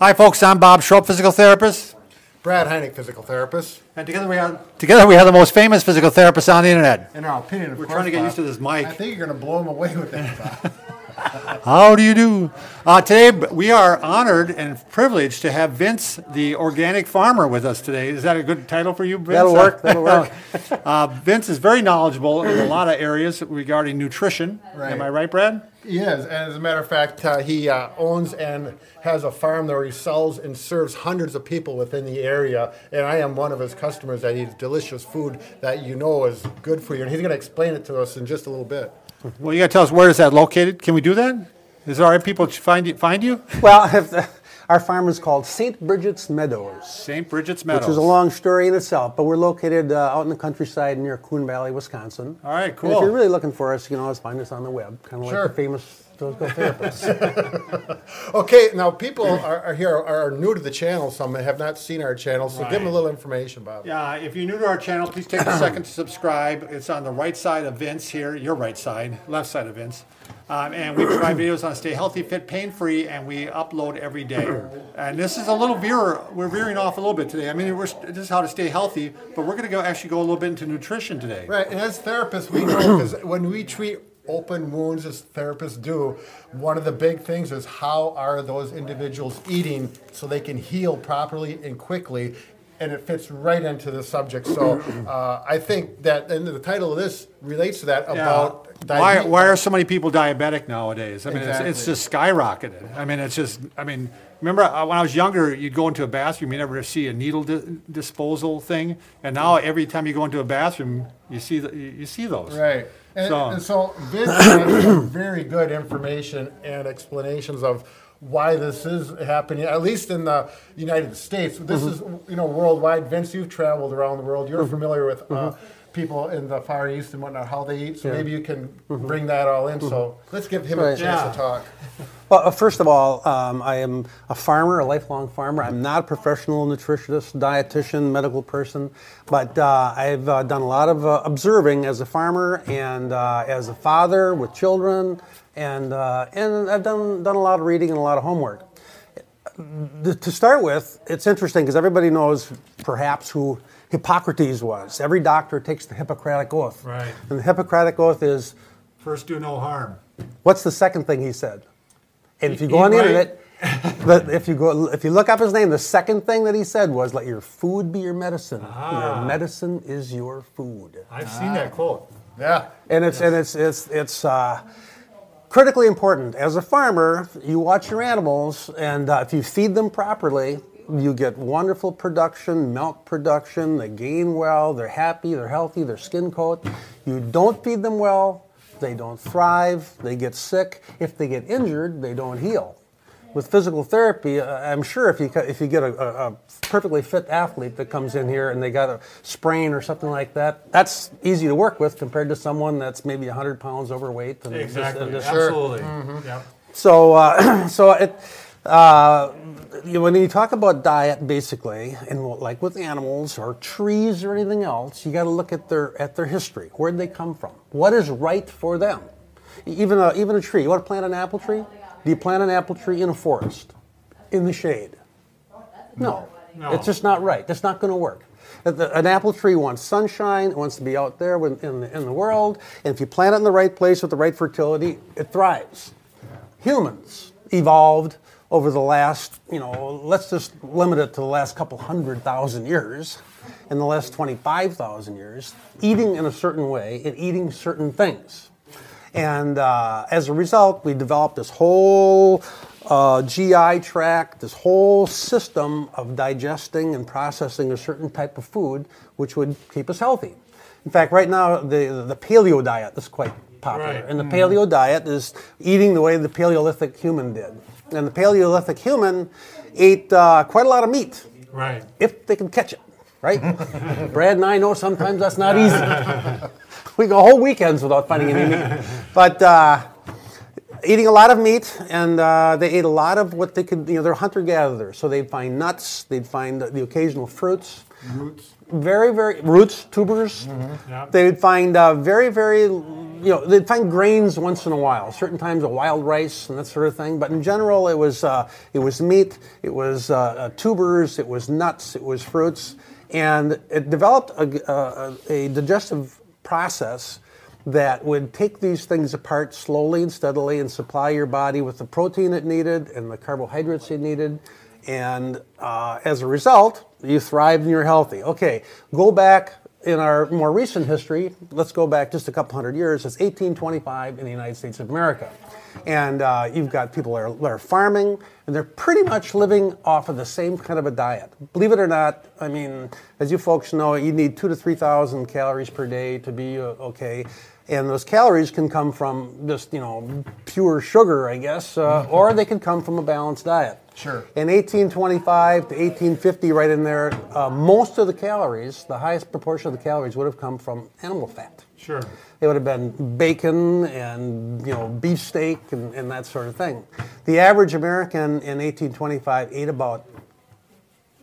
Hi, folks. I'm Bob Schrupp, physical therapist, Brad Heineck, physical therapist. and together we have together we have the most famous physical therapists on the internet. In our opinion, of course. We're course, trying to get Bob, used to this mic. I think you're going to blow him away with that. Bob. How do you do? Uh, today we are honored and privileged to have Vince, the organic farmer, with us today. Is that a good title for you, Vince? That'll work, that'll work. uh, Vince is very knowledgeable in a lot of areas regarding nutrition. Am I right, Brad? He is, and as a matter of fact, uh, he uh, owns and has a farm there he sells and serves hundreds of people within the area. And I am one of his customers that eats delicious food that you know is good for you. And he's going to explain it to us in just a little bit. Well, you got to tell us where is that located. Can we do that? Is there all right? People to find you, find you? Well, if the, our farm is called St. Bridget's Meadows, St. Bridget's Meadows. which is a long story in itself, but we're located uh, out in the countryside near Coon Valley, Wisconsin. All right, And if you're really looking for us, you can always find us on the web, kind of Sure. like the famous physical therapists. Okay, now people are, are here are new to the channel. Some have not seen our channel, so give them a little information, Bob. Yeah, if you're new to our channel, please take a second to subscribe. It's on the right side of Vince here, your right side, left side of Vince. Um, and we provide videos on stay healthy, fit, pain free, and we upload every day. And this is a little veer, we're veering off a little bit today. I mean, we're, this is how to stay healthy, but we're going to go actually go a little bit into nutrition today. Right, and as therapists, we know because when we treat open wounds, as therapists do, one of the big things is how are those individuals eating so they can heal properly and quickly. And it fits right into the subject. So uh, I think that, and the title of this relates to that Yeah. about Why, why are so many people diabetic nowadays? I mean, it's, it's just skyrocketed. I mean, it's just, I mean, remember uh, when I was younger, you'd go into a bathroom, you never see a needle di- disposal thing. And now every time you go into a bathroom, you see, the, you see those. Right. And So- and so Vince some very good information and explanations of why this is happening, at least in the United States. This is, you know, worldwide. Vince, you've traveled around the world. You're familiar with uh, people in the Far East and whatnot, how they eat. So maybe you can bring that all in. So let's give him a chance Yeah. to talk. Well, uh, first of all, um, I am a farmer, a lifelong farmer. I'm not a professional nutritionist, dietitian, medical person, but uh, I've uh, done a lot of uh, observing as a farmer and uh, as a father with children, and uh, and I've done done a lot of reading and a lot of homework. The- to start with, it's interesting because everybody knows perhaps who Hippocrates was. Every doctor takes the Hippocratic Oath, Right. and the Hippocratic Oath is First, do no harm. What's the second thing he said? And if you Eat go on the right. internet, but if you go, if you look up his name, the second thing that he said was, "Let your food be your medicine. Ah. Your medicine is your food." I've seen that quote. Yeah. And it's and it's it's it's uh, critically important. As a farmer, you watch your animals, and uh, if you feed them properly, you get wonderful production, milk production. They gain well. They're happy. They're healthy. Their skin coat. You don't feed them well, they don't thrive. They get sick. If they get injured, they don't heal. With physical therapy, uh, I'm sure if you if you get a, a, a perfectly fit athlete that comes in here and they got a sprain or something like that, that's easy to work with compared to someone that's maybe 100 pounds overweight. And just- and just- Absolutely. Yep. so, uh, so it, uh, when you talk about diet, basically, and like with animals or trees or anything else, you got to look at their at their history. Where did they come from? What is right for them? Even a even a tree. You want to plant an apple tree? Do you plant an apple tree in a forest, in the shade? No, No. it's just not right. It's not going to work. An apple tree wants sunshine. It wants to be out there in the, in the world. And if you plant it in the right place with the right fertility, it thrives. Humans evolved over the last, you know, let's just limit it to the last couple hundred thousand years, in the last 25,000 years, eating in a certain way and eating certain things. And uh, as a result, we developed this whole uh, GI tract, this whole system of digesting and processing a certain type of food, which would keep us healthy. In fact, right now, the, the paleo diet is quite popular. Right. And the paleo diet is eating the way the Paleolithic human did. And the Paleolithic human ate uh, quite a lot of meat Right. if they can catch it, right? Brad and I know sometimes that's not easy. we go whole weekends without finding any meat. But uh, eating a lot of meat, and uh, they ate a lot of what they could, you know, they're hunter gatherers. So they'd find nuts, they'd find the occasional fruits. Roots. Very, very, roots, tubers. Yeah. They would find uh, very, very you know, they'd find grains once in a while, certain times of wild rice and that sort of thing. But in general, it was uh, it was meat, it was uh, uh, tubers, it was nuts, it was fruits, and it developed a, a, a digestive process that would take these things apart slowly and steadily and supply your body with the protein it needed and the carbohydrates it needed. And uh, as a result, you thrived and you're healthy. Okay, go back in our more recent history, let's go back just a couple hundred years, it's 1825 in the United States of America. And uh, you've got people that are, that are, farming, and they're pretty much living off of the same kind of a diet. Believe it or not, I mean, as you folks know, you need two to 3,000 calories per day to be uh, okay. And those calories can come from just, you know, pure sugar, I guess, uh, or they can come from a balanced diet. Sure. In 1825 to 1850, right in there, uh, most of the calories, the highest proportion of the calories, would have come from animal fat. Sure. It would have been bacon and you know beefsteak and, and that sort of thing. The average American in 1825 ate about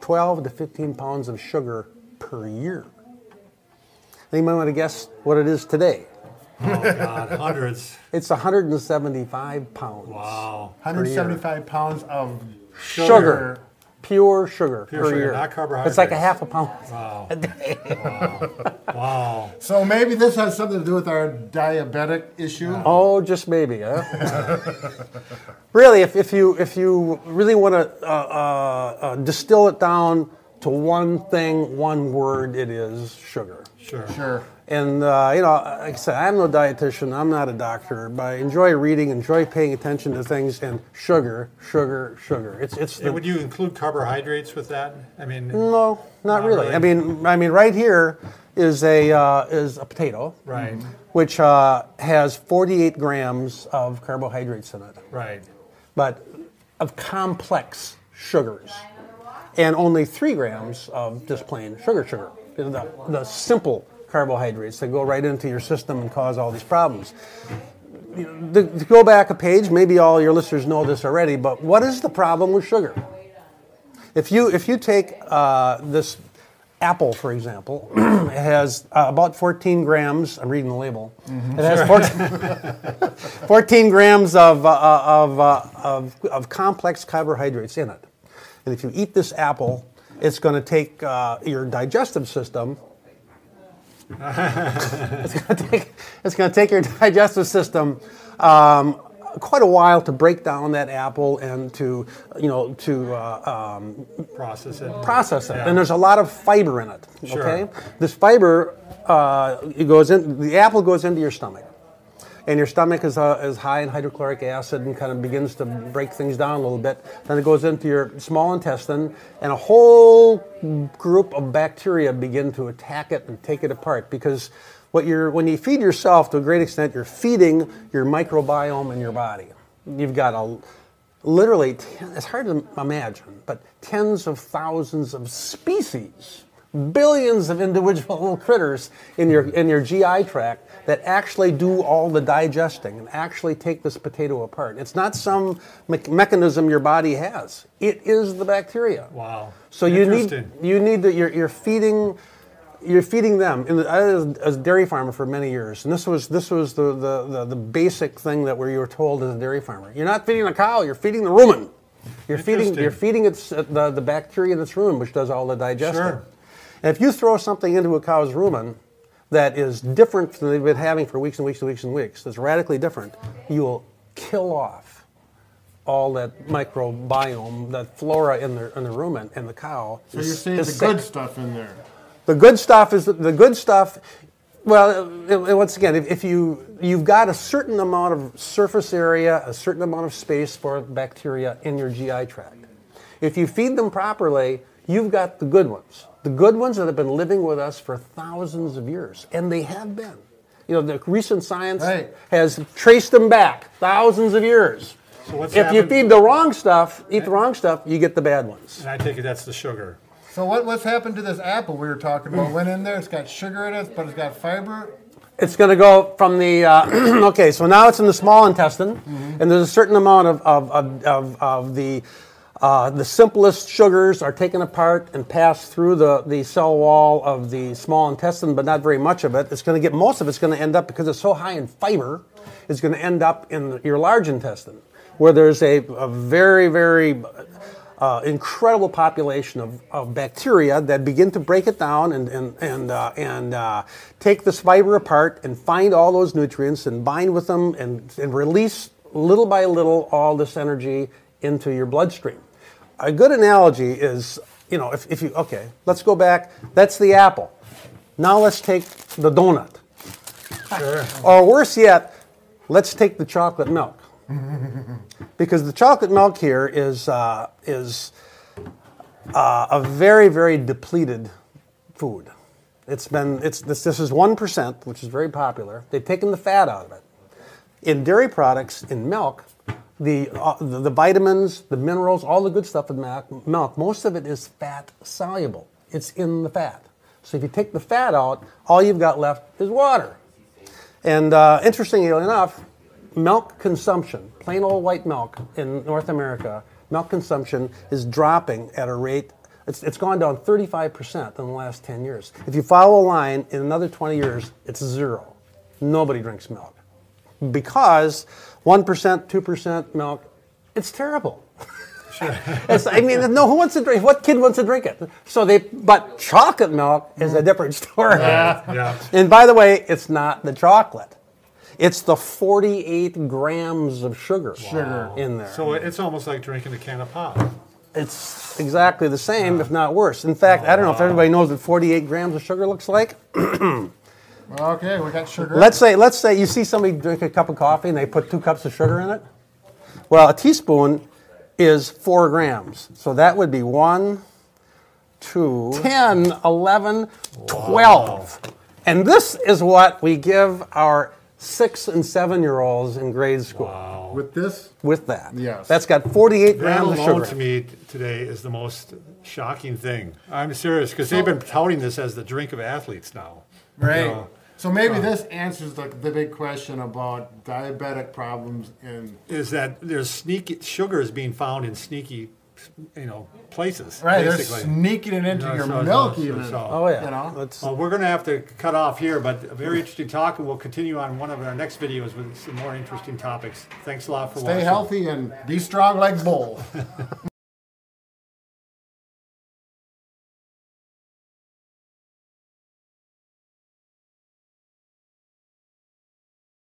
12 to 15 pounds of sugar per year. Anyone want to guess what it is today? Oh God, hundreds. It's 175 pounds. Wow. 175 pounds of Sugar. sugar. Pure sugar Pure per sugar, year. not It's like a half a pound Wow. a day. Wow. So maybe this has something to do with our diabetic issue. Oh, just maybe, huh? really, if, if you if you really want to uh, uh, uh, distill it down to one thing, one word, it is sugar. Sure. Sure. And uh, you know, like I said, I'm no dietitian. I'm not a doctor, but I enjoy reading, enjoy paying attention to things. And sugar, sugar, sugar. It's it's the, would you include carbohydrates with that? I mean, no, not, Not really. really. I mean, I mean, right here is a uh, is a potato, right, which uh, has 48 grams of carbohydrates in it. right. but of complex sugars, and only three grams of just plain sugar sugar. The, the simple carbohydrates that go right into your system and cause all these problems. To go back a page, maybe all your listeners know this already, but what is the problem with sugar? If you if you take uh, this apple, for example, it has uh, about 14 grams. I'm reading the label. It has 14, 14 grams of, uh, of, uh, of, of complex carbohydrates in it. And if you eat this apple, it's going to take uh, your digestive system. It's going to take, it's going to take your digestive system um, quite a while to break down that apple and to, you know, to uh, um, Process it. process it. Yeah. And there's a lot of fiber in it. Sure. Okay, this fiber uh, it goes in. The apple goes into your stomach, and your stomach is uh, is high in hydrochloric acid and kind of begins to break things down a little bit. Then it goes into your small intestine, and a whole group of bacteria begin to attack it and take it apart because. What you're, when you feed yourself to a great extent, you're feeding your microbiome in your body. You've got a literally, it's hard to imagine, but tens of thousands of species, billions of individual little critters in your, in your GI tract that actually do all the digesting and actually take this potato apart. It's not some me- mechanism your body has, it is the bacteria. Wow. So you need you need to you're, you're feeding you're feeding them. And I was as a dairy farmer for many years, and this was this was the, the, the, the basic thing that where you were told as a dairy farmer. You're not feeding the cow. You're feeding the rumen. You're feeding you're feeding its uh, the, the bacteria in its rumen, which does all the digesting. Sure. And if you throw something into a cow's rumen that is different than they've been having for weeks and weeks and weeks and weeks, that's radically different, you will kill off all that microbiome, that flora in the in the rumen, and the cow. So you're is- saying the sick. good stuff in there. The good stuff is the good stuff. Well, uh, uh, once again, if, if you you've got a certain amount of surface area, a certain amount of space for bacteria in your GI tract. If you feed them properly, you've got the good ones. The good ones that have been living with us for thousands of years, and they have been. You know, the recent science Right. has traced them back thousands of years. So what's if you feed the wrong stuff, eat the wrong stuff, you get the bad ones. And I take it that's the sugar. So what, what's happened to this apple we were talking about? Went in there, it's got sugar in it, but it's got fiber. It's going to go from the uh, okay. So now it's in the small intestine, and there's a certain amount of of, of, of, of the Uh, the simplest sugars are taken apart and passed through the, the cell wall of the small intestine, but not very much of it. It's going to get most of it's going to end up because it's so high in fiber. It's going to end up in your large intestine, where there's a, a very very uh, incredible population of, of bacteria that begin to break it down and and and uh, and uh, take this fiber apart and find all those nutrients and bind with them and, and release little by little all this energy into your bloodstream. A good analogy is, you know, if, if you, okay, let's go back. That's the apple. Now let's take the donut. Or worse yet, let's take the chocolate milk. because the chocolate milk here is, uh, is uh, a very, very depleted food. It's been, it's, this, this is 1%, which is very popular. They've taken the fat out of it. In dairy products, in milk, the, uh, the, the vitamins, the minerals, all the good stuff in milk, most of it is fat soluble. It's in the fat. So if you take the fat out, all you've got left is water. And uh, interestingly enough, milk consumption, plain old white milk in North America, milk consumption is dropping at a rate, it's, it's gone down 35% in the last 10 years. If you follow a line, in another 20 years, it's zero. Nobody drinks milk. Because 1%, 2% milk, it's terrible. It's, I mean, no, who wants to drink? What kid wants to drink it? So they, but chocolate milk is a different story. Yeah. And by the way, it's not the chocolate. It's the 48 grams of sugar, Sugar. in there. So it's almost like drinking a can of pop. it's exactly the same, if not worse. In fact, I don't know if everybody knows what 48 grams of sugar looks like. Okay, we got sugar. Let's say, let's say you see somebody drink a cup of coffee and they put two cups of sugar in it. Well, a teaspoon is four grams. So that would be one, two, 10, 11, 12. And this is what we give our six and seven year olds in grade school Wow. with this. with that. Yes. That's got 48 That grams of alone sugar. to me today is the most shocking thing. I'm serious because they've been touting this as the drink of athletes now. Right. You know, So maybe this answers the, the big question about diabetic problems in is that there's sneaky sugar is being found in sneaky, you know, places. right. They're basically. sneaking it into No, your so- milk so- even. so- Oh, yeah. You know? That's- Well, we're going to have to cut off here, but a very interesting talk, and we'll continue on one of our next videos with some more interesting topics. Thanks a lot for watching. Stay healthy and be strong like bull.